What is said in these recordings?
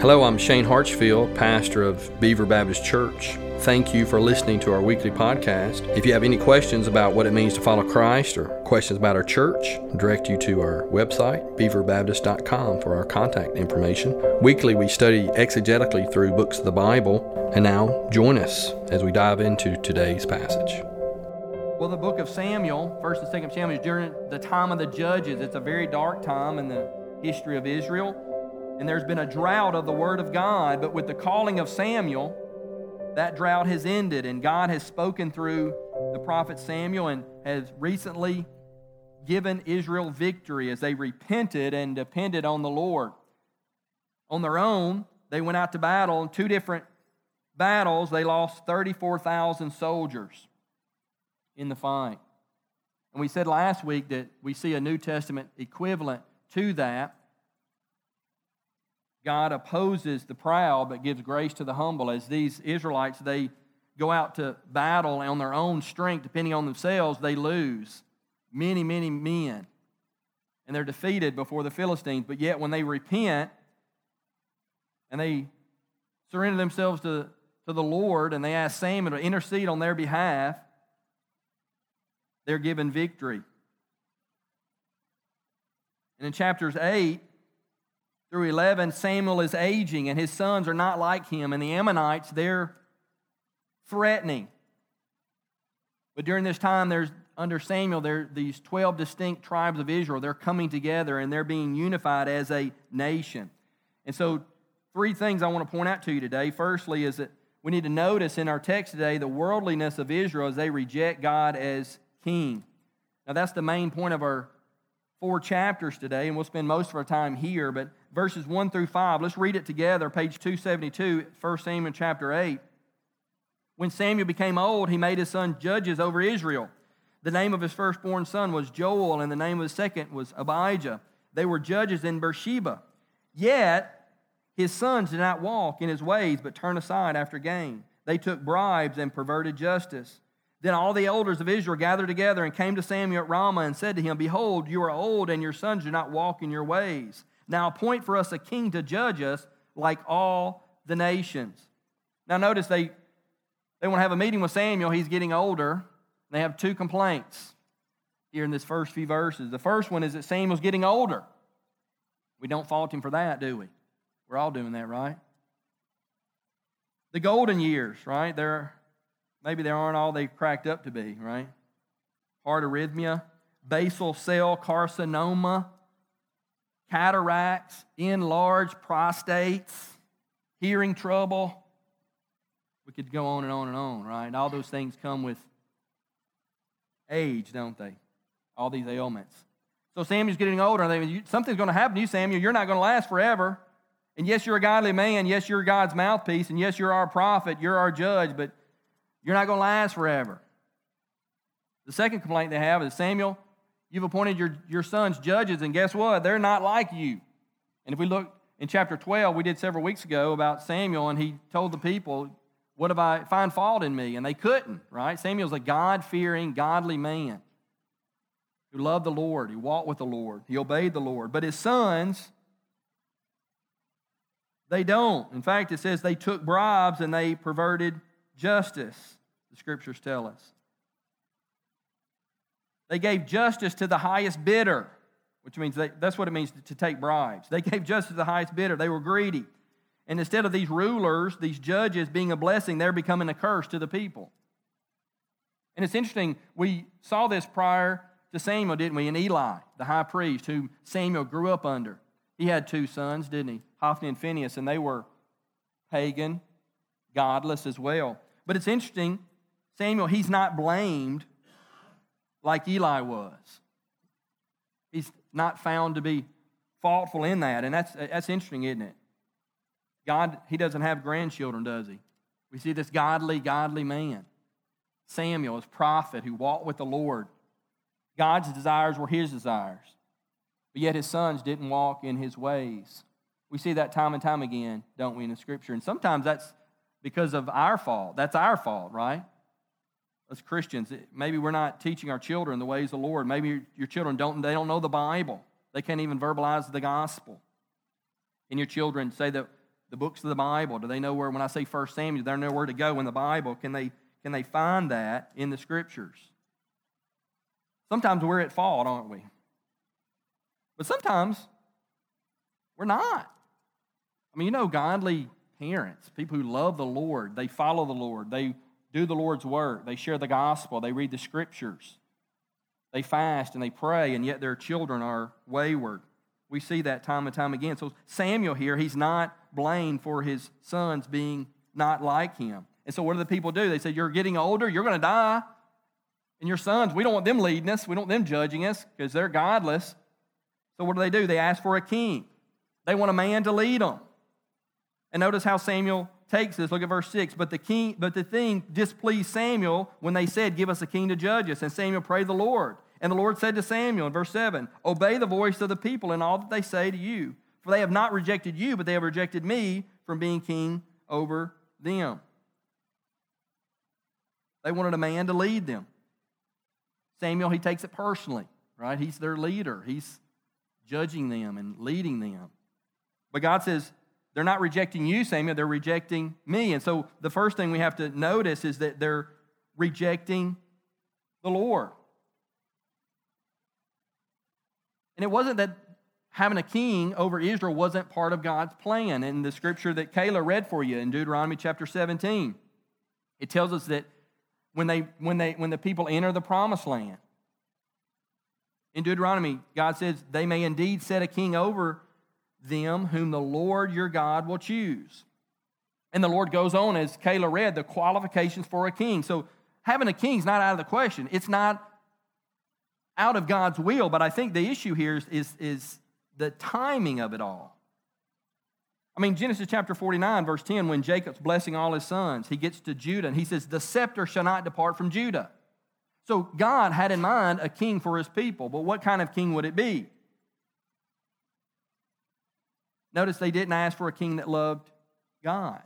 Hello, I'm Shane Hartsfield, pastor of Beaver Baptist Church. Thank you for listening to our weekly podcast. If you have any questions about what it means to follow Christ or questions about our church, I direct you to our website, beaverbaptist.com, for our contact information. Weekly, we study exegetically through books of the Bible. And now, join us as we dive into today's passage. Well, the book of Samuel, 1st and 2nd Samuel, is during the time of the judges. It's a very dark time in the history of Israel and there's been a drought of the Word of God. But with the calling of Samuel, that drought has ended, and God has spoken through the prophet Samuel and has recently given Israel victory as they repented and depended on the Lord. On their own, they went out to battle. In two different battles, they lost 34,000 soldiers in the fight. And we said last week that we see a New Testament equivalent to that God opposes the proud but gives grace to the humble. As these Israelites, they go out to battle on their own strength, depending on themselves, they lose many, many men. And they're defeated before the Philistines. But yet, when they repent and they surrender themselves to, to the Lord and they ask Samuel to intercede on their behalf, they're given victory. And in chapters 8, through 11, Samuel is aging and his sons are not like him. And the Ammonites, they're threatening. But during this time, there's under Samuel, there these 12 distinct tribes of Israel. They're coming together and they're being unified as a nation. And so, three things I want to point out to you today. Firstly, is that we need to notice in our text today the worldliness of Israel as they reject God as king. Now, that's the main point of our four chapters today, and we'll spend most of our time here, but verses 1 through 5, let's read it together, page 272, 1 Samuel chapter 8. When Samuel became old, he made his son judges over Israel. The name of his firstborn son was Joel, and the name of his second was Abijah. They were judges in Beersheba. Yet his sons did not walk in his ways, but turned aside after gain. They took bribes and perverted justice. Then all the elders of Israel gathered together and came to Samuel at Ramah and said to him, Behold, you are old, and your sons do not walk in your ways. Now appoint for us a king to judge us like all the nations. Now notice they, they want to have a meeting with Samuel. He's getting older. They have two complaints here in this first few verses. The first one is that Samuel's getting older. We don't fault him for that, do we? We're all doing that, right? The golden years, right? They're Maybe they aren't all they cracked up to be, right? Heart arrhythmia, basal cell carcinoma, cataracts, enlarged prostates, hearing trouble. We could go on and on and on, right? All those things come with age, don't they? All these ailments. So Samuel's getting older, something's going to happen to you, Samuel. You're not going to last forever. And yes, you're a godly man. Yes, you're God's mouthpiece. And yes, you're our prophet. You're our judge. But you're not going to last forever. The second complaint they have is Samuel, you've appointed your, your sons judges, and guess what? They're not like you. And if we look in chapter 12, we did several weeks ago about Samuel, and he told the people, What have I find fault in me? And they couldn't, right? Samuel's a God fearing, godly man who loved the Lord. He walked with the Lord. He obeyed the Lord. But his sons, they don't. In fact, it says they took bribes and they perverted justice, the scriptures tell us. They gave justice to the highest bidder, which means they, that's what it means to, to take bribes. They gave justice to the highest bidder. They were greedy. And instead of these rulers, these judges being a blessing, they're becoming a curse to the people. And it's interesting, we saw this prior to Samuel, didn't we? And Eli, the high priest, who Samuel grew up under. He had two sons, didn't he? Hophni and Phinehas, and they were pagan, godless as well. But it's interesting, Samuel, he's not blamed like Eli was. He's not found to be faultful in that. And that's, that's interesting, isn't it? God, he doesn't have grandchildren, does he? We see this godly, godly man. Samuel, his prophet who walked with the Lord. God's desires were his desires. But yet his sons didn't walk in his ways. We see that time and time again, don't we, in the scripture? And sometimes that's because of our fault. That's our fault, right? As Christians, maybe we're not teaching our children the ways of the Lord. Maybe your children don't, they don't know the Bible. They can't even verbalize the gospel. And your children say that the books of the Bible? Do they know where, when I say First Samuel, they know where to go in the Bible? Can they, can they find that in the scriptures? Sometimes we're at fault, aren't we? But sometimes we're not. I mean, you know, godly parents, people who love the Lord, they follow the Lord, they do the Lord's work, they share the gospel, they read the scriptures, they fast and they pray, and yet their children are wayward. We see that time and time again. So, Samuel here, he's not blamed for his sons being not like him. And so, what do the people do? They say, You're getting older, you're going to die. And your sons, we don't want them leading us, we don't want them judging us because they're godless. So, what do they do? They ask for a king, they want a man to lead them. And notice how Samuel takes this. Look at verse 6. But the king, but the thing displeased Samuel when they said, Give us a king to judge us. And Samuel prayed the Lord. And the Lord said to Samuel in verse 7, Obey the voice of the people in all that they say to you. For they have not rejected you, but they have rejected me from being king over them. They wanted a man to lead them. Samuel, he takes it personally, right? He's their leader. He's judging them and leading them. But God says, they're not rejecting you, Samuel, they're rejecting me. And so the first thing we have to notice is that they're rejecting the Lord. And it wasn't that having a king over Israel wasn't part of God's plan. In the scripture that Kayla read for you in Deuteronomy chapter 17, it tells us that when, they, when, they, when the people enter the promised land, in Deuteronomy, God says, They may indeed set a king over them whom the Lord your God will choose. And the Lord goes on, as Kayla read, the qualifications for a king. So having a king is not out of the question. It's not out of God's will, but I think the issue here is, is, is the timing of it all. I mean, Genesis chapter 49, verse 10, when Jacob's blessing all his sons, he gets to Judah and he says, The scepter shall not depart from Judah. So God had in mind a king for his people, but what kind of king would it be? Notice they didn't ask for a king that loved God.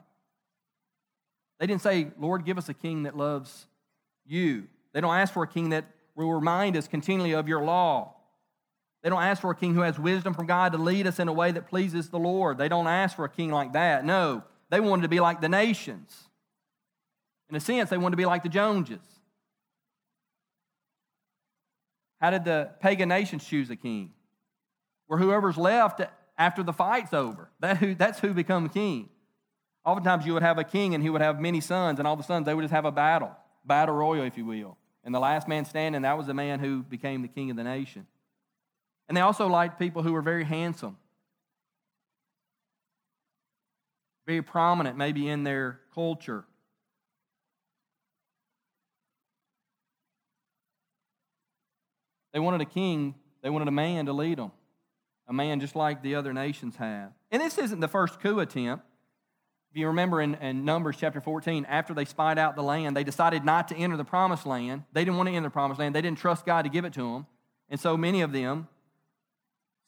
They didn't say, Lord, give us a king that loves you. They don't ask for a king that will remind us continually of your law. They don't ask for a king who has wisdom from God to lead us in a way that pleases the Lord. They don't ask for a king like that. No, they wanted to be like the nations. In a sense, they wanted to be like the Joneses. How did the pagan nations choose a king? Where whoever's left after the fight's over. That who, that's who becomes king. Oftentimes you would have a king and he would have many sons, and all the sons, they would just have a battle, battle royal, if you will. And the last man standing, that was the man who became the king of the nation. And they also liked people who were very handsome, very prominent, maybe in their culture. They wanted a king, they wanted a man to lead them a man just like the other nations have. And this isn't the first coup attempt. If you remember in, in, Numbers chapter 14, after they spied out the land, they decided not to enter the promised land. They didn't want to enter the promised land. They didn't trust God to give it to them. And so many of them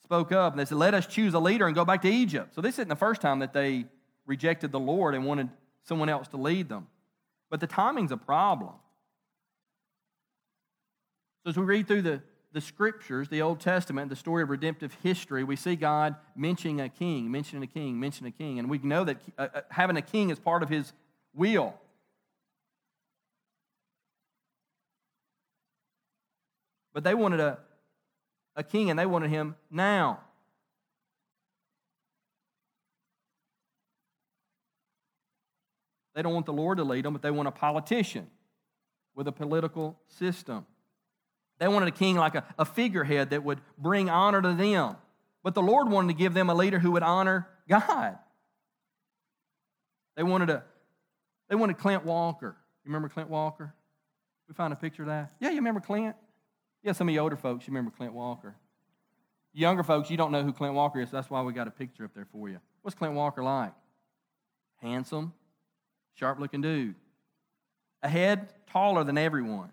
spoke up and they said, Let us choose a leader and go back to Egypt. So this isn't the first time that they rejected the Lord and wanted someone else to lead them. But the timing's a problem. So as we read through the the scriptures, the Old Testament, the story of redemptive history, we see God mentioning a king, mentioning a king, mentioning a king. And we know that uh, uh, having a king is part of his will. But they wanted a, a king and they wanted him now. They don't want the Lord to lead them, but they want a politician with a political system. They wanted a king like a, a figurehead that would bring honor to them. But the Lord wanted to give them a leader who would honor God. They wanted a they wanted Clint Walker. You remember Clint Walker? We found a picture of that. Yeah, you remember Clint? Yeah, some of you older folks, you remember Clint Walker. Younger folks, you don't know who Clint Walker is, so that's why we got a picture up there for you. What's Clint Walker like? Handsome, sharp looking dude. A head taller than everyone,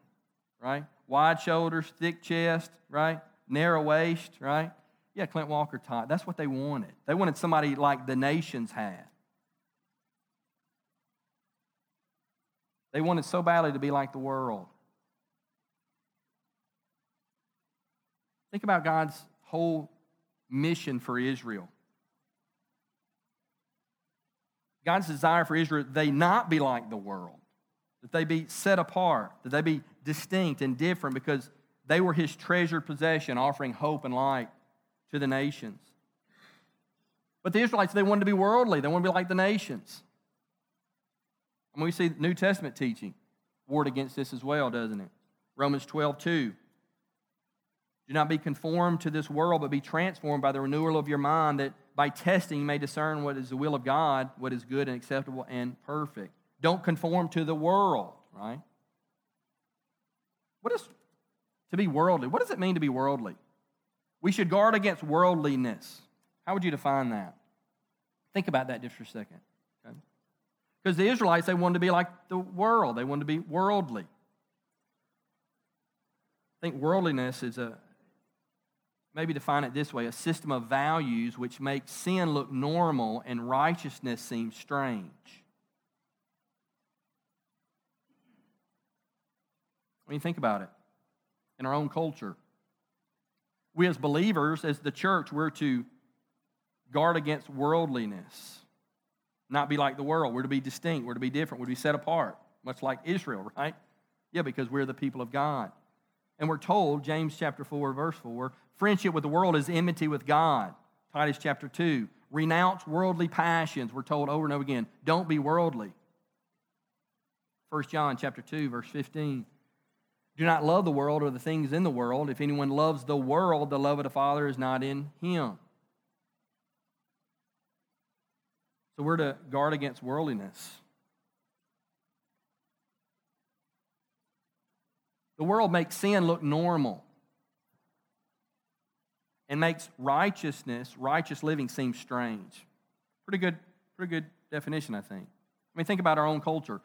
right? wide shoulders, thick chest, right? Narrow waist, right? Yeah, Clint Walker taught. That's what they wanted. They wanted somebody like the nations had. They wanted so badly to be like the world. Think about God's whole mission for Israel. God's desire for Israel, they not be like the world, that they be set apart, that they be distinct and different because they were his treasured possession, offering hope and light to the nations. But the Israelites, they wanted to be worldly, they wanted to be like the nations. And we see New Testament teaching ward against this as well, doesn't it? Romans 12, 2. Do not be conformed to this world, but be transformed by the renewal of your mind, that by testing you may discern what is the will of God, what is good and acceptable and perfect. Don't conform to the world, right? What is to be worldly? What does it mean to be worldly? We should guard against worldliness. How would you define that? Think about that just for a second. Okay? Because the Israelites, they wanted to be like the world, they wanted to be worldly. I think worldliness is a, maybe define it this way a system of values which makes sin look normal and righteousness seem strange. When you think about it, in our own culture, we as believers, as the church, we're to guard against worldliness, not be like the world. We're to be distinct, we're to be different, we're to be set apart, much like Israel, right? Yeah, because we're the people of God. And we're told, James chapter 4, verse 4, friendship with the world is enmity with God. Titus chapter 2, renounce worldly passions. We're told over and over again, don't be worldly. 1 John chapter 2, verse 15. Do not love the world or the things in the world. If anyone loves the world, the love of the Father is not in him. So we're to guard against worldliness. The world makes sin look normal and makes righteousness, righteous living, seem strange. Pretty good, pretty good definition, I think. I mean, think about our own culture.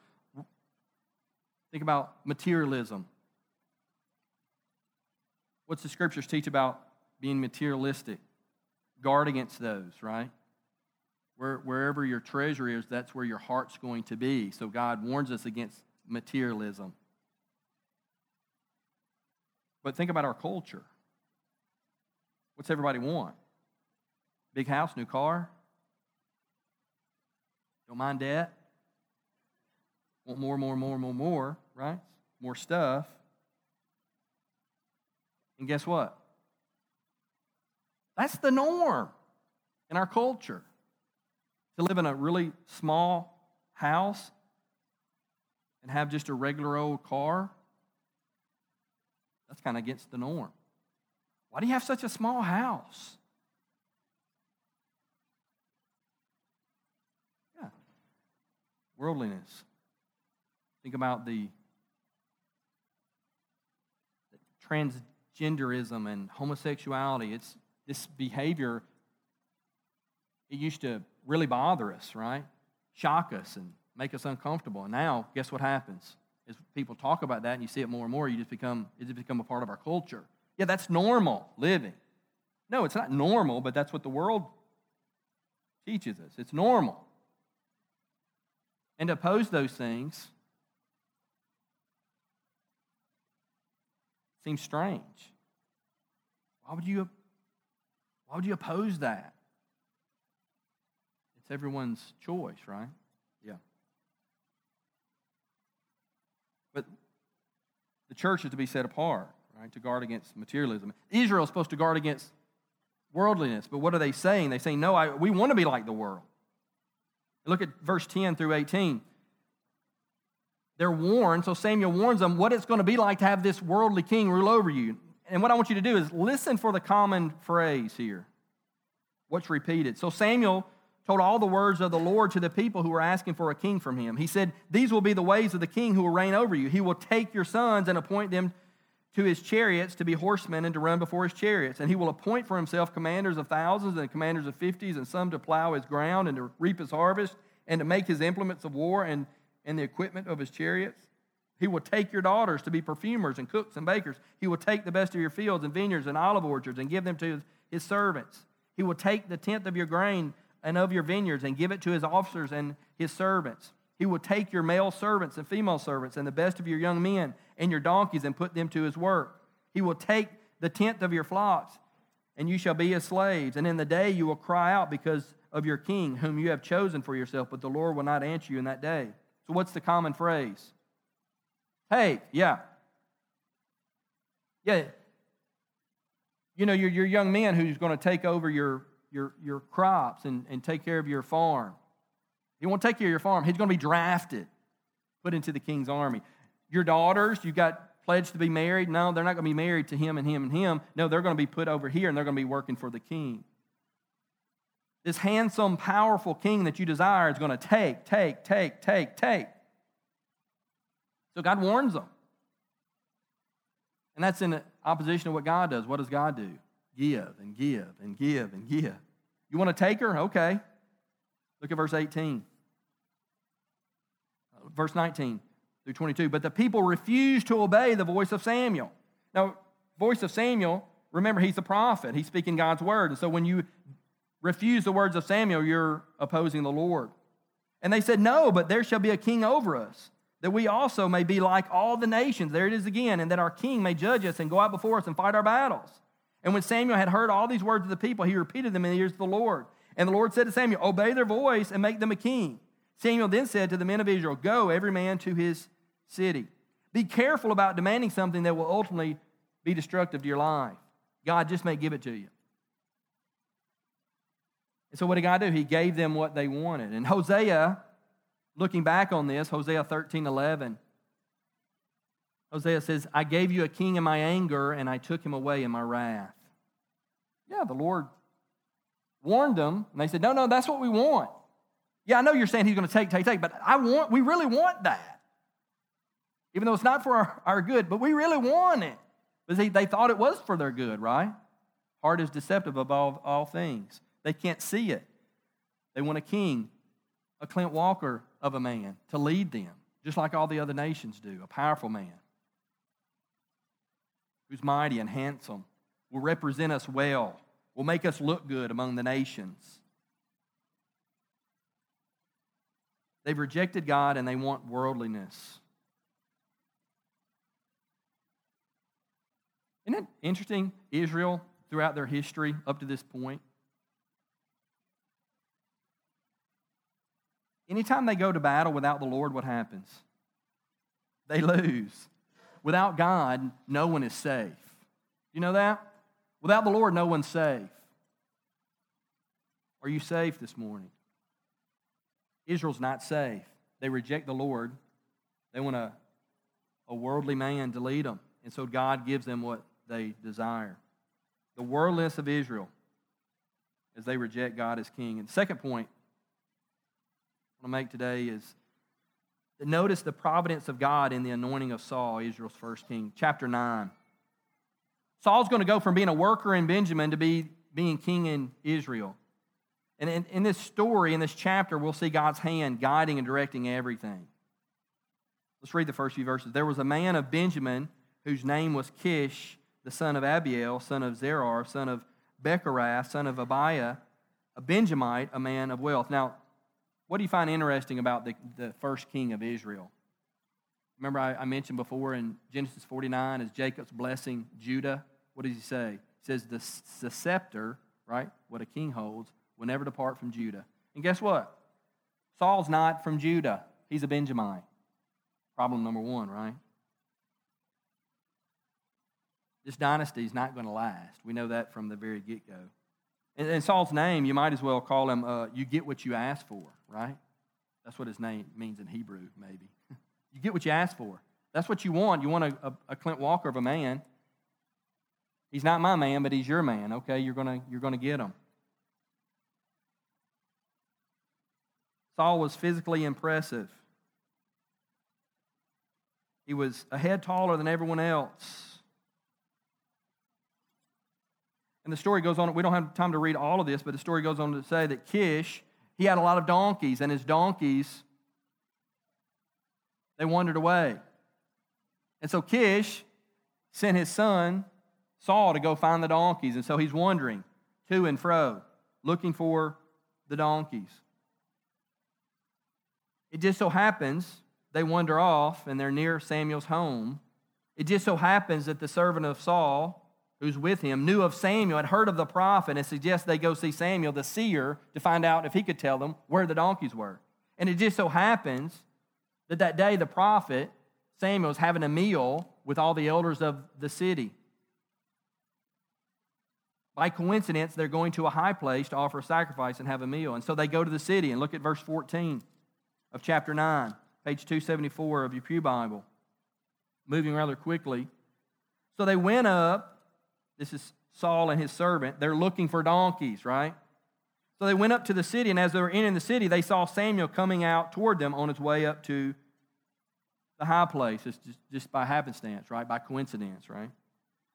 Think about materialism. What's the scriptures teach about being materialistic? Guard against those, right? Where, wherever your treasure is, that's where your heart's going to be. So God warns us against materialism. But think about our culture. What's everybody want? Big house, new car? Don't mind debt? Want more, more, more, more, more, right? More stuff. And guess what? That's the norm in our culture. To live in a really small house and have just a regular old car that's kind of against the norm. Why do you have such a small house? Yeah. Worldliness. Think about the, the transgenderism and homosexuality. It's this behavior, it used to really bother us, right? Shock us and make us uncomfortable. And now, guess what happens? as people talk about that and you see it more and more, you just become, it just become a part of our culture. Yeah, that's normal living. No, it's not normal, but that's what the world teaches us. It's normal. And to oppose those things seems strange. Why would you, why would you oppose that? It's everyone's choice, right? Yeah. But the church is to be set apart, right, to guard against materialism. Israel is supposed to guard against worldliness, but what are they saying? They say, no, I, we want to be like the world. Look at verse 10 through 18. They're warned, so Samuel warns them what it's going to be like to have this worldly king rule over you. And what I want you to do is listen for the common phrase here. What's repeated? So Samuel told all the words of the Lord to the people who were asking for a king from him. He said, These will be the ways of the king who will reign over you. He will take your sons and appoint them to his chariots to be horsemen and to run before his chariots. And he will appoint for himself commanders of thousands and commanders of fifties, and some to plow his ground and to reap his harvest, and to make his implements of war and, and the equipment of his chariots. He will take your daughters to be perfumers and cooks and bakers. He will take the best of your fields and vineyards and olive orchards and give them to his servants. He will take the tenth of your grain and of your vineyards and give it to his officers and his servants. He will take your male servants and female servants and the best of your young men and your donkeys and put them to his work. He will take the tenth of your flocks, and you shall be his slaves. And in the day you will cry out because of your king, whom you have chosen for yourself, but the Lord will not answer you in that day. So, what's the common phrase? Hey, yeah. Yeah. You know, you're your young man who's going to take over your, your, your crops and, and take care of your farm. He won't take care of your farm. He's going to be drafted, put into the king's army. Your daughters, you got pledged to be married. No, they're not going to be married to him and him and him. No, they're going to be put over here and they're going to be working for the king. This handsome, powerful king that you desire is going to take, take, take, take, take. So God warns them. And that's in opposition to what God does. What does God do? Give and give and give and give. You want to take her? Okay. Look at verse 18. Uh, verse 19 through 22. But the people refused to obey the voice of Samuel. Now, voice of Samuel, remember, he's the prophet. He's speaking God's word. And so when you refuse the words of Samuel, you're opposing the Lord. And they said, No, but there shall be a king over us, that we also may be like all the nations. There it is again, and that our king may judge us and go out before us and fight our battles. And when Samuel had heard all these words of the people, he repeated them in the ears of the Lord. And the Lord said to Samuel, Obey their voice and make them a king. Samuel then said to the men of Israel, Go, every man to his city. Be careful about demanding something that will ultimately be destructive to your life. God just may give it to you. So, what did God do? He gave them what they wanted. And Hosea, looking back on this, Hosea 13 11, Hosea says, I gave you a king in my anger, and I took him away in my wrath. Yeah, the Lord warned them, and they said, No, no, that's what we want. Yeah, I know you're saying he's going to take, take, take, but I want, we really want that. Even though it's not for our, our good, but we really want it. But they, they thought it was for their good, right? Heart is deceptive above all things. They can't see it. They want a king, a Clint Walker of a man to lead them, just like all the other nations do, a powerful man who's mighty and handsome, will represent us well, will make us look good among the nations. They've rejected God and they want worldliness. Isn't it interesting? Israel, throughout their history up to this point, anytime they go to battle without the Lord, what happens? They lose. Without God, no one is safe. You know that? Without the Lord, no one's safe. Are you safe this morning? Israel's not safe. They reject the Lord. They want a, a worldly man to lead them. And so God gives them what they desire. The worldliness of Israel as they reject God as king. And second point want to make today is notice the providence of God in the anointing of Saul, Israel's first king. Chapter 9. Saul's going to go from being a worker in Benjamin to be, being king in Israel. And in, in this story, in this chapter, we'll see God's hand guiding and directing everything. Let's read the first few verses. There was a man of Benjamin whose name was Kish, the son of Abiel, son of Zerah, son of Bechorath, son of Abiah, a Benjamite, a man of wealth. Now, what do you find interesting about the, the first king of Israel? Remember, I, I mentioned before in Genesis 49, as Jacob's blessing Judah, what does he say? He says, the, the scepter, right, what a king holds, will never depart from Judah. And guess what? Saul's not from Judah, he's a Benjamite. Problem number one, right? This dynasty is not going to last. We know that from the very get go. And, and, Saul's name, you might as well call him, uh, you get what you ask for, right? That's what his name means in Hebrew, maybe. you get what you ask for. That's what you want. You want a, a, a Clint Walker of a man. He's not my man, but he's your man, okay? You're going to you're going to get him. Saul was physically impressive. He was a head taller than everyone else. And the story goes on, we don't have time to read all of this, but the story goes on to say that Kish, he had a lot of donkeys, and his donkeys, they wandered away. And so Kish sent his son, Saul, to go find the donkeys. And so he's wandering to and fro, looking for the donkeys. It just so happens they wander off and they're near Samuel's home. It just so happens that the servant of Saul, who's with him, knew of Samuel, had heard of the prophet, and suggests they go see Samuel, the seer, to find out if he could tell them where the donkeys were. And it just so happens that that day the prophet, Samuel, is having a meal with all the elders of the city. By coincidence, they're going to a high place to offer a sacrifice and have a meal. And so they go to the city and look at verse 14 of chapter 9, page 274 of your Pew Bible. Moving rather quickly. So they went up. This is Saul and his servant. They're looking for donkeys, right? So they went up to the city, and as they were entering the city, they saw Samuel coming out toward them on his way up to the high place. It's just, just by happenstance, right? By coincidence, right?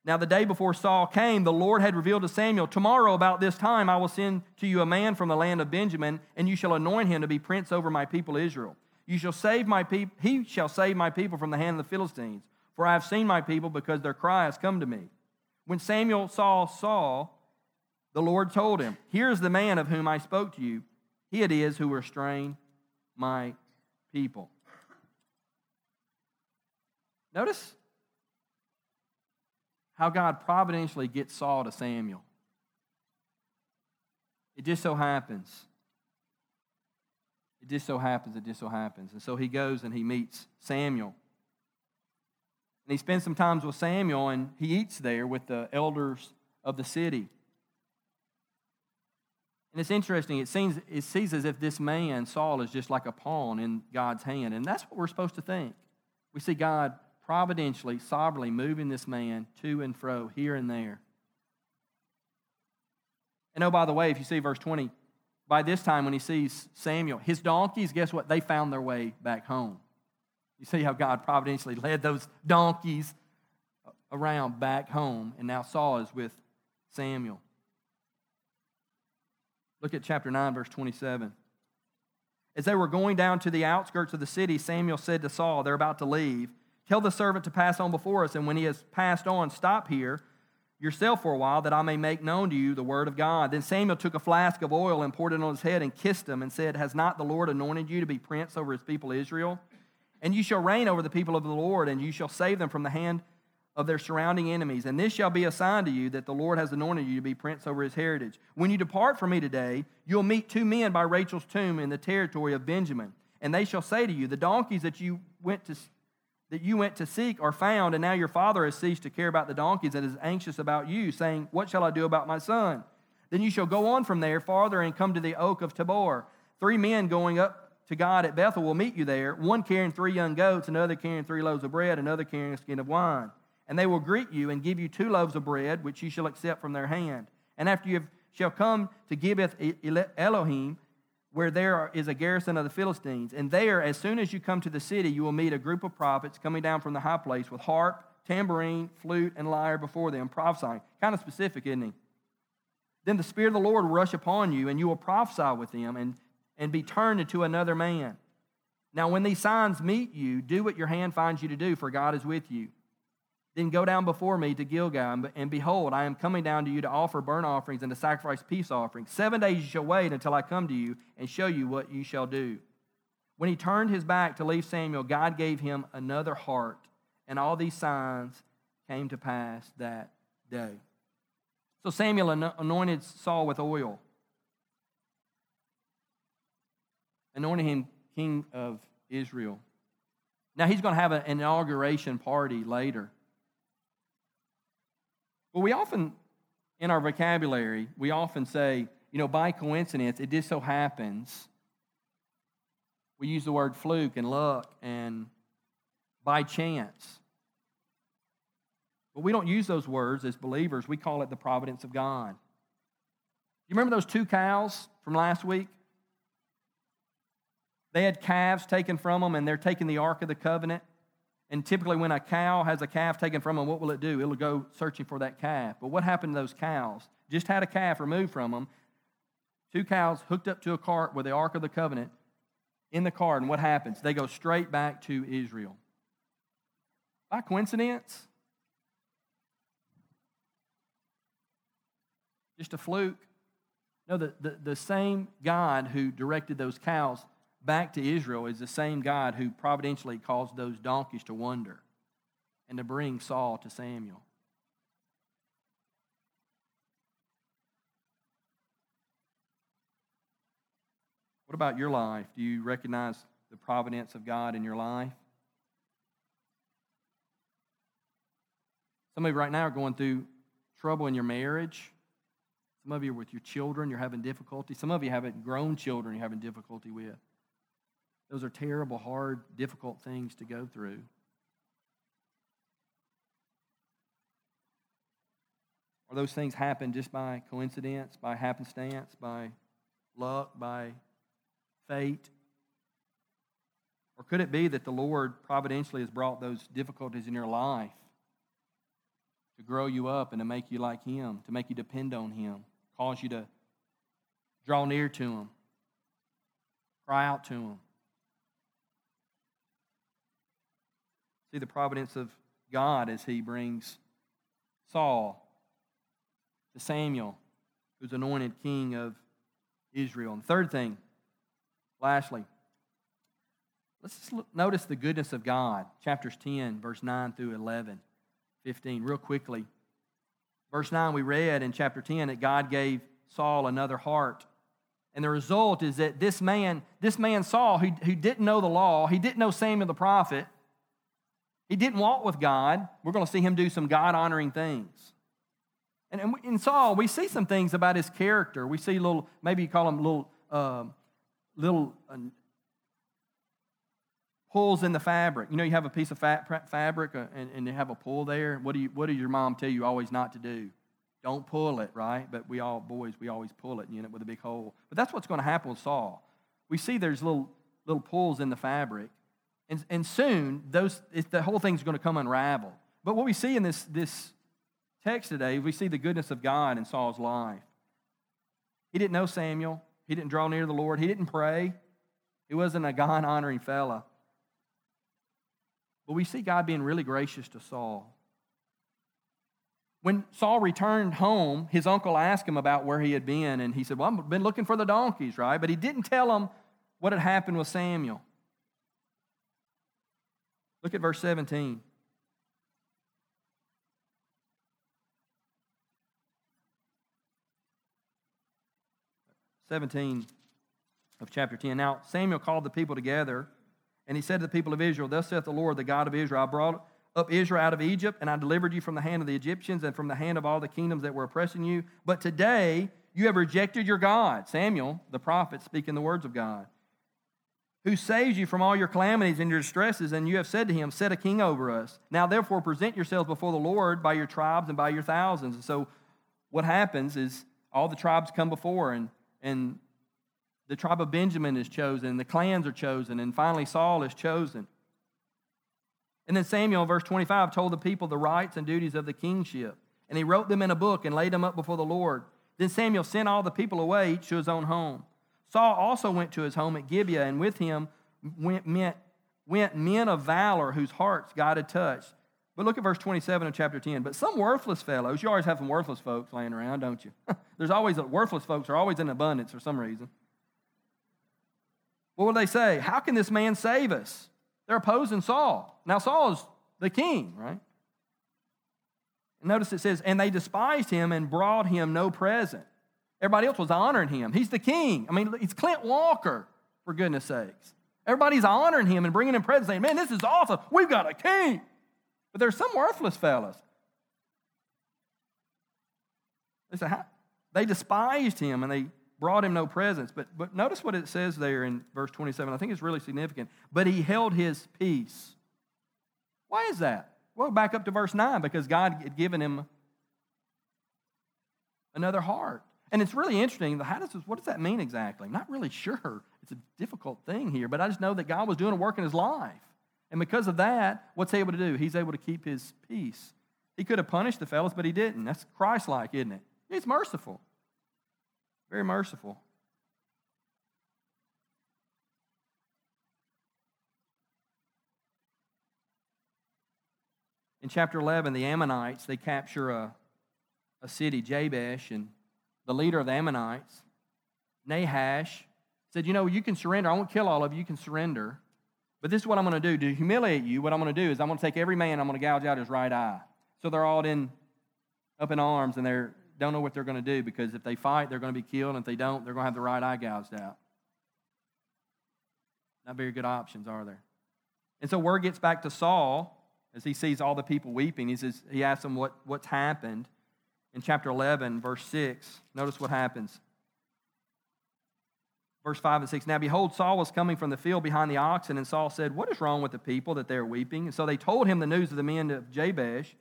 Now, the day before Saul came, the Lord had revealed to Samuel, Tomorrow, about this time, I will send to you a man from the land of Benjamin, and you shall anoint him to be prince over my people Israel. You shall save my people, he shall save my people from the hand of the Philistines, for I have seen my people because their cry has come to me. When Samuel saw Saul, the Lord told him, Here is the man of whom I spoke to you. He it is who will restrain my people. Notice how God providentially gets Saul to Samuel. It just so happens. It just so happens, it just so happens. And so he goes and he meets Samuel. He spends some time with Samuel and he eats there with the elders of the city. And it's interesting, it seems it seems as if this man, Saul, is just like a pawn in God's hand. And that's what we're supposed to think. We see God providentially, sovereignly moving this man to and fro, here and there. And oh, by the way, if you see verse 20, by this time when he sees Samuel, his donkeys, guess what? They found their way back home. You see how God providentially led those donkeys around back home, and now Saul is with Samuel. Look at chapter 9, verse 27. As they were going down to the outskirts of the city, Samuel said to Saul, They're about to leave. Tell the servant to pass on before us, and when he has passed on, stop here yourself for a while, that I may make known to you the word of God. Then Samuel took a flask of oil and poured it on his head and kissed him and said, Has not the Lord anointed you to be prince over his people Israel? And you shall reign over the people of the Lord, and you shall save them from the hand of their surrounding enemies. And this shall be a sign to you that the Lord has anointed you to be prince over his heritage. When you depart from me today, you'll meet two men by Rachel's tomb in the territory of Benjamin. And they shall say to you, The donkeys that you went to that you went to seek are found, and now your father has ceased to care about the donkeys and is anxious about you, saying, What shall I do about my son? Then you shall go on from there farther and come to the oak of Tabor. Three men going up to God at Bethel will meet you there, one carrying three young goats, another carrying three loaves of bread, another carrying a skin of wine. And they will greet you and give you two loaves of bread, which you shall accept from their hand. And after you have, shall come to Gibeath Elohim, where there is a garrison of the Philistines. And there, as soon as you come to the city, you will meet a group of prophets coming down from the high place with harp, tambourine, flute, and lyre before them, prophesying. Kind of specific, isn't he? Then the Spirit of the Lord will rush upon you, and you will prophesy with them and, and be turned into another man. Now, when these signs meet you, do what your hand finds you to do, for God is with you. Then go down before me to Gilgal, and behold, I am coming down to you to offer burnt offerings and to sacrifice peace offerings. Seven days you shall wait until I come to you and show you what you shall do. When he turned his back to leave Samuel, God gave him another heart, and all these signs came to pass that day. So Samuel anointed Saul with oil, anointed him king of Israel. Now he's going to have an inauguration party later. Well, we often, in our vocabulary, we often say, you know, by coincidence, it just so happens. We use the word fluke and luck and by chance. But we don't use those words as believers. We call it the providence of God. You remember those two cows from last week? They had calves taken from them, and they're taking the Ark of the Covenant. And typically, when a cow has a calf taken from them, what will it do? It'll go searching for that calf. But what happened to those cows? Just had a calf removed from them. Two cows hooked up to a cart with the Ark of the Covenant in the cart. And what happens? They go straight back to Israel. By coincidence? Just a fluke? No, the, the, the same God who directed those cows back to Israel is the same God who providentially caused those donkeys to wander and to bring Saul to Samuel. What about your life? Do you recognize the providence of God in your life? Some of you right now are going through trouble in your marriage. Some of you are with your children, you're having difficulty. Some of you haven't grown children, you're having difficulty with. Those are terrible, hard, difficult things to go through. Are those things happen just by coincidence, by happenstance, by luck, by fate? Or could it be that the Lord providentially has brought those difficulties in your life to grow you up and to make you like Him, to make you depend on Him, cause you to draw near to Him, cry out to Him? See the providence of God as He brings Saul to Samuel, who's anointed king of Israel. And third thing, lastly, let's just look, notice the goodness of God. Chapters 10, verse 9 through 11, 15, real quickly. Verse 9, we read in chapter 10 that God gave Saul another heart. And the result is that this man, this man Saul, who, who didn't know the law, he didn't know Samuel the prophet, he didn't walk with God. We're going to see him do some God honoring things. And in Saul, we see some things about his character. We see little, maybe you call them little, uh, little uh, pulls in the fabric. You know, you have a piece of fabric uh, and, and you have a pull there. What do you, what does your mom tell you always not to do? Don't pull it, right? But we all, boys, we always pull it, and you know, with a big hole. But that's what's going to happen with Saul. We see there's little, little pulls in the fabric. And, and soon, those, the whole thing's going to come unraveled. But what we see in this, this text today, we see the goodness of God in Saul's life. He didn't know Samuel, he didn't draw near the Lord, he didn't pray, he wasn't a God honoring fella. But we see God being really gracious to Saul. When Saul returned home, his uncle asked him about where he had been, and he said, Well, I've been looking for the donkeys, right? But he didn't tell him what had happened with Samuel. Look at verse 17. 17 of chapter 10. Now, Samuel called the people together, and he said to the people of Israel, Thus saith the Lord, the God of Israel, I brought up Israel out of Egypt, and I delivered you from the hand of the Egyptians and from the hand of all the kingdoms that were oppressing you. But today you have rejected your God. Samuel, the prophet, speaking the words of God, who saves you from all your calamities and your distresses, and you have said to him, Set a king over us. Now therefore present yourselves before the Lord by your tribes and by your thousands. And so what happens is all the tribes come before, and and the tribe of Benjamin is chosen, the clans are chosen, and finally Saul is chosen. And then Samuel, verse 25, told the people the rights and duties of the kingship. And he wrote them in a book and laid them up before the Lord. Then Samuel sent all the people away, each to his own home. Saul also went to his home at Gibeah, and with him went, went men of valor whose hearts God had touched. But look at verse 27 of chapter 10. But some worthless fellows, you always have some worthless folks laying around, don't you? There's always, worthless folks are always in abundance for some reason. What would they say? How can this man save us? They're opposing Saul. Now, Saul is the king, right? And notice it says, and they despised him and brought him no present. Everybody else was honoring him. He's the king. I mean, he's Clint Walker, for goodness sakes. Everybody's honoring him and bringing him presents, saying, man, this is awesome. We've got a king. But there's some worthless fellas. They said, they despised him and they brought him no presents. But, but notice what it says there in verse 27. I think it's really significant. But he held his peace. Why is that? Well, back up to verse 9 because God had given him another heart. And it's really interesting. How does this, what does that mean exactly? I'm not really sure. It's a difficult thing here, but I just know that God was doing a work in his life. And because of that, what's he able to do? He's able to keep his peace. He could have punished the fellows, but he didn't. That's Christ like, isn't it? He's merciful. Very merciful. In chapter 11, the Ammonites, they capture a, a city, Jabesh, and the leader of the Ammonites, Nahash, said, You know, you can surrender. I won't kill all of you. You can surrender. But this is what I'm going to do. To humiliate you, what I'm going to do is I'm going to take every man, I'm going to gouge out his right eye. So they're all in, up in arms and they don't know what they're going to do because if they fight, they're going to be killed. And if they don't, they're going to have the right eye gouged out. Not very good options, are there? And so word gets back to Saul as he sees all the people weeping. He says, he asks them what, what's happened. In chapter 11, verse 6, notice what happens. Verse 5 and 6 Now behold, Saul was coming from the field behind the oxen, and Saul said, What is wrong with the people that they are weeping? And so they told him the news of the men of Jabesh.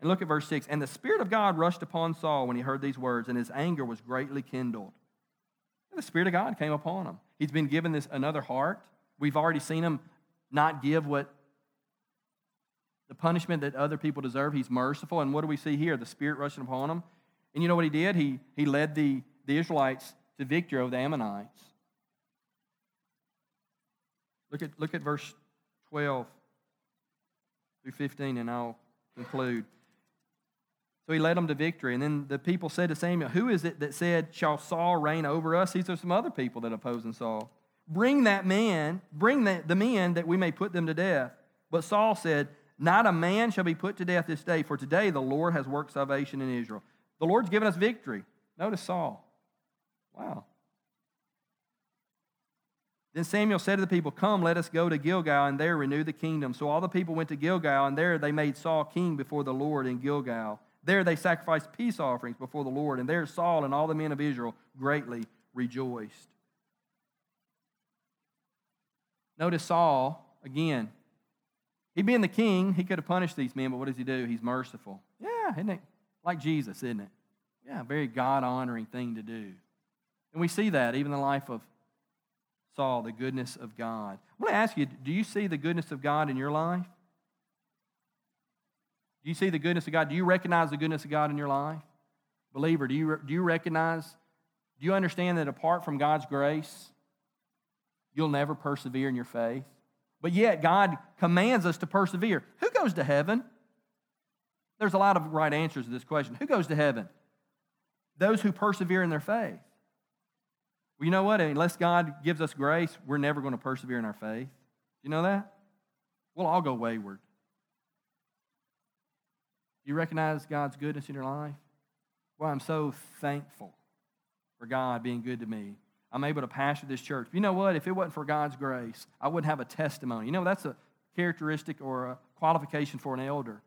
And look at verse 6 And the Spirit of God rushed upon Saul when he heard these words, and his anger was greatly kindled. And the Spirit of God came upon him. He's been given this another heart. We've already seen him not give what the punishment that other people deserve. He's merciful. And what do we see here? The Spirit rushing upon him. And you know what he did? He, he led the, the Israelites to victory over the Ammonites. Look at, look at verse 12 through 15, and I'll conclude. So he led them to victory. And then the people said to Samuel, Who is it that said, Shall Saul reign over us? These are some other people that opposing Saul. Bring that man, bring the, the men that we may put them to death. But Saul said, Not a man shall be put to death this day, for today the Lord has worked salvation in Israel. The Lord's given us victory. Notice Saul. Wow. Then Samuel said to the people, Come, let us go to Gilgal, and there renew the kingdom. So all the people went to Gilgal, and there they made Saul king before the Lord in Gilgal. There they sacrificed peace offerings before the Lord, and there Saul and all the men of Israel greatly rejoiced. Notice Saul, again, he being the king, he could have punished these men, but what does he do? He's merciful. Yeah, isn't it? Like Jesus, isn't it? Yeah, very God honoring thing to do. And we see that even in the life of Saul, the goodness of God. I want to ask you do you see the goodness of God in your life? Do you see the goodness of God? Do you recognize the goodness of God in your life? Believer, do you, do you recognize, do you understand that apart from God's grace, you'll never persevere in your faith? But yet, God commands us to persevere. Who goes to heaven? There's a lot of right answers to this question. Who goes to heaven? Those who persevere in their faith. Well, you know what? Unless God gives us grace, we're never going to persevere in our faith. You know that? We'll all go wayward. You recognize God's goodness in your life? Well, I'm so thankful for God being good to me. I'm able to pastor this church. You know what? If it wasn't for God's grace, I wouldn't have a testimony. You know, that's a characteristic or a qualification for an elder.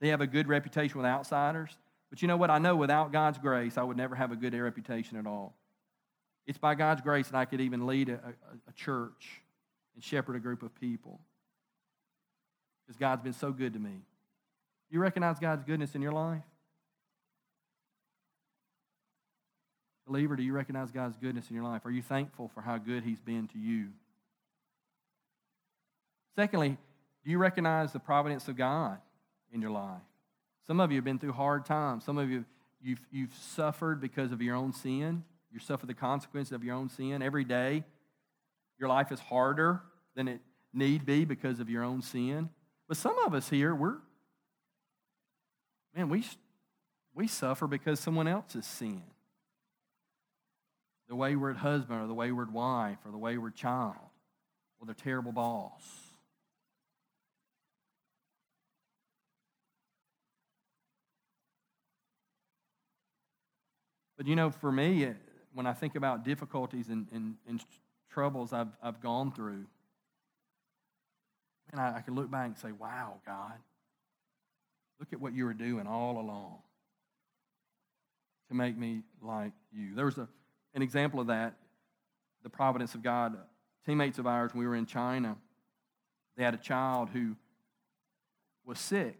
They have a good reputation with outsiders. But you know what? I know without God's grace, I would never have a good reputation at all. It's by God's grace that I could even lead a, a, a church and shepherd a group of people. Because God's been so good to me. You recognize God's goodness in your life? Believer, do you recognize God's goodness in your life? Are you thankful for how good He's been to you? Secondly, do you recognize the providence of God in your life? Some of you have been through hard times. Some of you, you've, you've suffered because of your own sin. You suffer the consequences of your own sin every day. Your life is harder than it need be because of your own sin. But some of us here, we're, man, we, we suffer because someone else's sin. The wayward husband or the wayward wife or the wayward child or the terrible boss. But you know, for me, when I think about difficulties and, and, and troubles I've, I've gone through, and I, I can look back and say, wow, God, look at what you were doing all along to make me like you. There was a, an example of that, the providence of God. Teammates of ours, when we were in China, they had a child who was sick,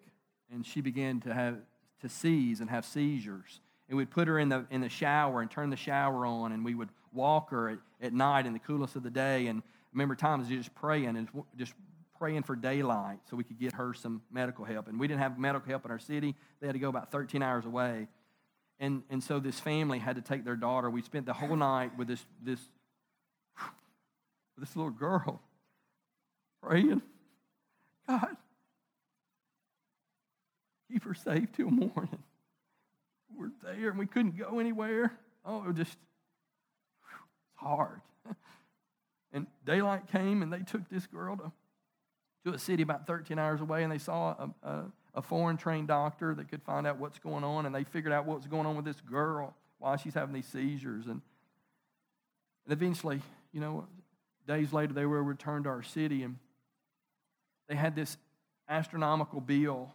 and she began to have to seize and have seizures and we'd put her in the, in the shower and turn the shower on, and we would walk her at, at night in the coolest of the day. And remember times just praying and just praying for daylight so we could get her some medical help. And we didn't have medical help in our city. They had to go about 13 hours away. And, and so this family had to take their daughter. We spent the whole night with this, this, this little girl praying, God, keep her safe till morning We're there and we couldn't go anywhere. Oh, it was just it's hard. And daylight came and they took this girl to, to a city about 13 hours away and they saw a, a, a foreign trained doctor that could find out what's going on and they figured out what was going on with this girl, why she's having these seizures. And, and eventually, you know, days later, they were returned to our city, and they had this astronomical bill,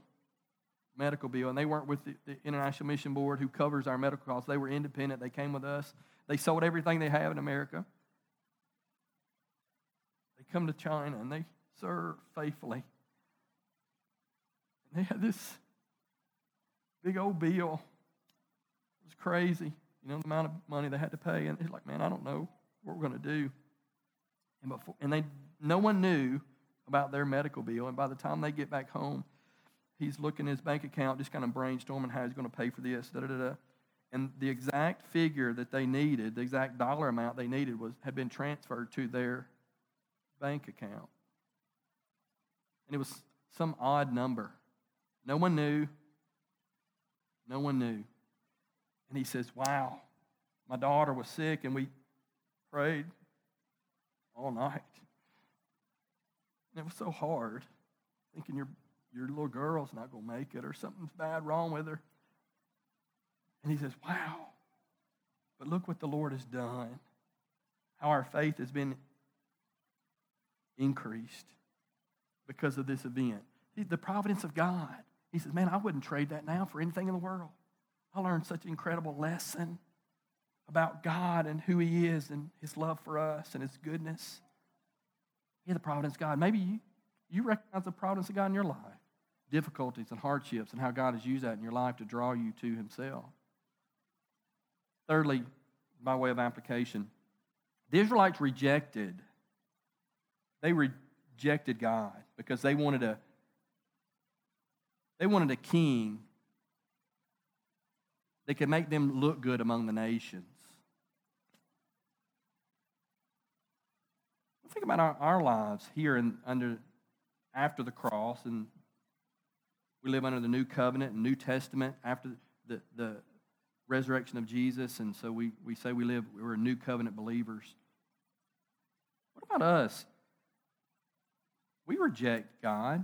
medical bill, and they weren't with the, the International Mission Board who covers our medical costs. They were independent. They came with us. They sold everything they have in America. They come to China and they serve faithfully. And they had this big old bill. It was crazy, you know, the amount of money they had to pay. And he's like, man, I don't know what we're going to do. And, before, and they, no one knew about their medical bill. And by the time they get back home, he's looking at his bank account, just kind of brainstorming how he's going to pay for this. Da, da, da, And the exact figure that they needed, the exact dollar amount they needed, was had been transferred to their bank account. And it was some odd number. No one knew. No one knew. And he says, Wow, my daughter was sick, and we prayed all night. And it was so hard, thinking your, your little girl's not going to make it or something's bad wrong with her. And he says, Wow. But look what the Lord has done. How our faith has been increased because of this event. The providence of God. He says, Man, I wouldn't trade that now for anything in the world. I learned such an incredible lesson about God and who He is and His love for us and His goodness. Yeah, the providence God. Maybe you, you recognize the providence of God in your life, difficulties and hardships, and how God has used that in your life to draw you to Himself. Thirdly, by way of application, the Israelites rejected. They rejected God because they wanted a they wanted a king that could make them look good among the nations. Think about our, our lives here and under after the cross, and we live under the new covenant and New Testament after the, the resurrection of Jesus, and so we, we say we live, we're new covenant believers. What about us? We reject God.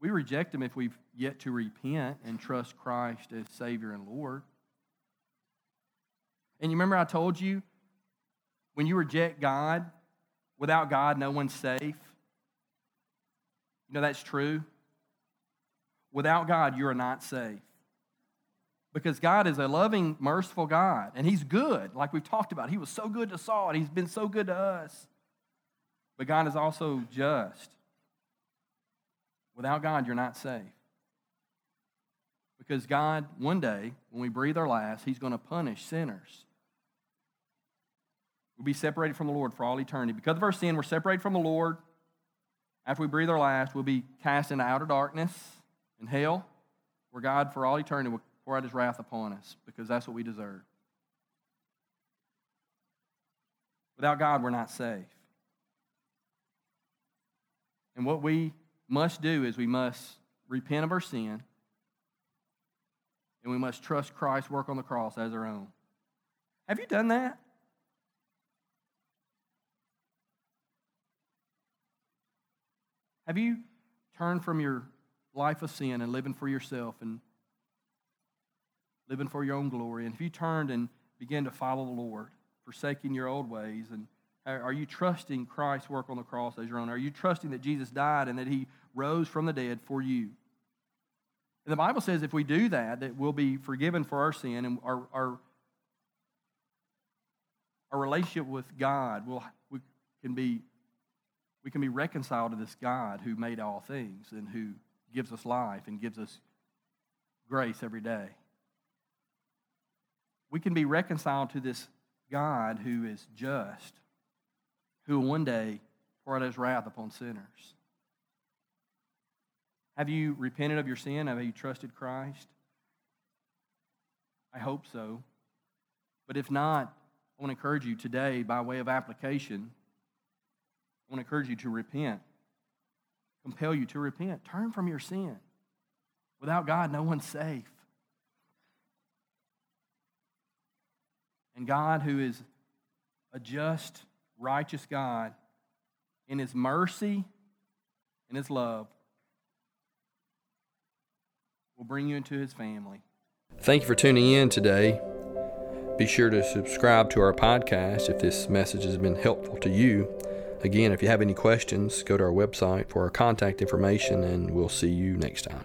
We reject Him if we've yet to repent and trust Christ as Savior and Lord. And you remember I told you when you reject God, without God, no one's safe. You know that's true. Without God, you are not safe. Because God is a loving, merciful God, and He's good, like we've talked about. He was so good to Saul, and He's been so good to us. But God is also just. Without God, you're not safe. Because God, one day, when we breathe our last, He's going to punish sinners. We'll be separated from the Lord for all eternity. Because of our sin, we're separated from the Lord. After we breathe our last, we'll be cast into outer darkness and hell, where God, for all eternity, will pour out his wrath upon us because that's what we deserve. Without God, we're not safe. And what we must do is we must repent of our sin and we must trust Christ's work on the cross as our own. Have you done that? Have you turned from your life of sin and living for yourself and living for your own glory? And if you turned and began to follow the Lord, forsaking your old ways, and are you trusting Christ's work on the cross as your own? Are you trusting that Jesus died and that he rose from the dead for you? And the Bible says if we do that, that we'll be forgiven for our sin and our, our, our relationship with God will, we can be we can be reconciled to this God who made all things and who gives us life and gives us grace every day. We can be reconciled to this God who is just, who one day pour out his wrath upon sinners. Have you repented of your sin? Have you trusted Christ? I hope so. But if not, I want to encourage you today, by way of application, I want to encourage you to repent, compel you to repent. Turn from your sin. Without God, no one's safe. And God, who is a just, righteous God, in His mercy and His love, will bring you into His family. Thank you for tuning in today. Be sure to subscribe to our podcast if this message has been helpful to you. Again, if you have any questions, go to our website for our contact information, and we'll see you next time.